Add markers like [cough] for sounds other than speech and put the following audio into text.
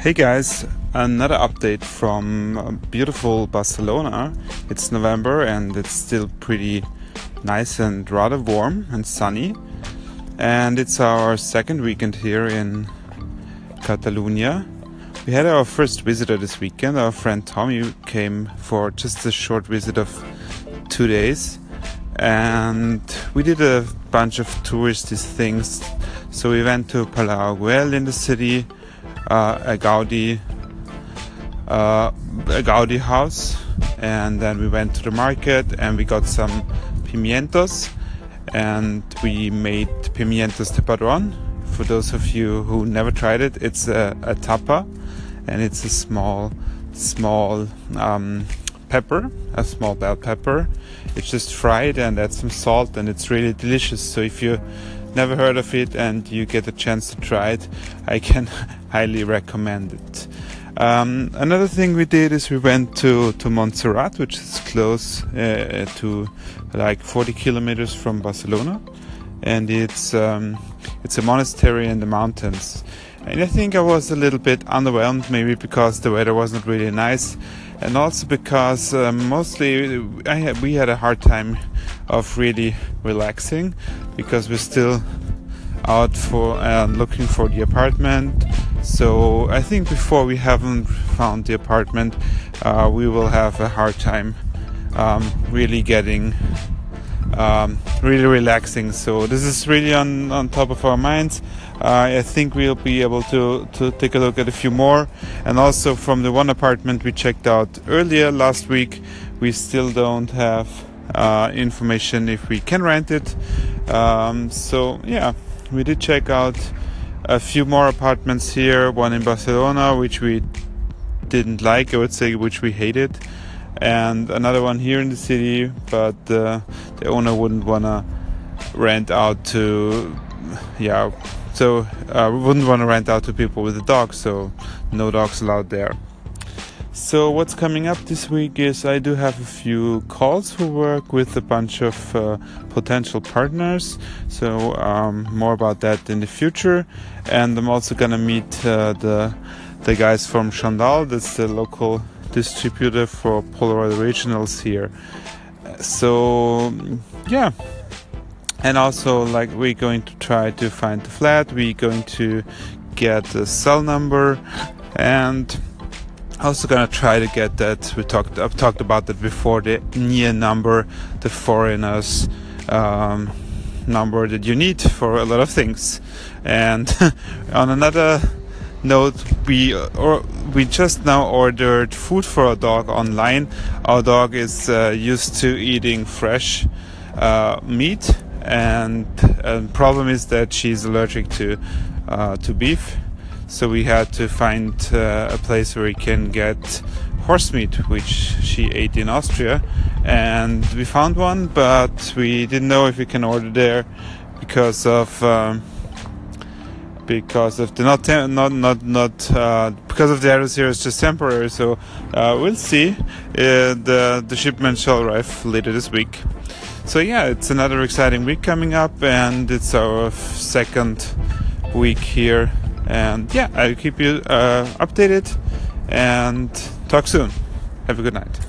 Hey guys, another update from uh, beautiful Barcelona. It's November and it's still pretty nice and rather warm and sunny. And it's our second weekend here in Catalonia. We had our first visitor this weekend. Our friend Tommy came for just a short visit of two days. And we did a bunch of touristy things. So we went to Palau Güell in the city a Gaudi uh, a Gaudi house, and then we went to the market and we got some pimientos, and we made pimientos de padron. For those of you who never tried it, it's a, a tapa, and it's a small, small um, pepper, a small bell pepper. It's just fried and add some salt, and it's really delicious. So if you never heard of it and you get a chance to try it, I can [laughs] highly recommend it. Um, another thing we did is we went to, to Montserrat, which is close uh, to like 40 kilometers from Barcelona, and it's um, it's a monastery in the mountains. And I think I was a little bit underwhelmed, maybe because the weather wasn't really nice, and also because um, mostly I had, we had a hard time of really relaxing because we're still out for uh, looking for the apartment. So I think before we haven't found the apartment, uh, we will have a hard time um, really getting um, really relaxing. So this is really on, on top of our minds. Uh, I think we'll be able to, to take a look at a few more. And also from the one apartment we checked out earlier last week, we still don't have uh, information if we can rent it. Um, so yeah, we did check out a few more apartments here. One in Barcelona, which we didn't like, I would say, which we hated and another one here in the city, but uh, the owner wouldn't wanna rent out to, yeah, so uh, wouldn't want to rent out to people with a dog, so no dogs allowed there. So what's coming up this week is I do have a few calls for work with a bunch of uh, potential partners. So um, more about that in the future, and I'm also gonna meet uh, the the guys from Chandal. That's the local distributor for Polaroid Originals here. So yeah, and also like we're going to try to find the flat. We're going to get the cell number and also gonna try to get that we talked I've talked about that before the NIE number the foreigners um, number that you need for a lot of things. And [laughs] on another note we or we just now ordered food for our dog online. Our dog is uh, used to eating fresh uh, meat and the problem is that she's allergic to uh, to beef so we had to find uh, a place where we can get horse meat which she ate in Austria and we found one but we didn't know if we can order there because of um, because of the not not not not uh, because of the virus here it's just temporary. So uh, we'll see. Uh, the the shipment shall arrive later this week. So yeah, it's another exciting week coming up, and it's our second week here. And yeah, I'll keep you uh, updated and talk soon. Have a good night.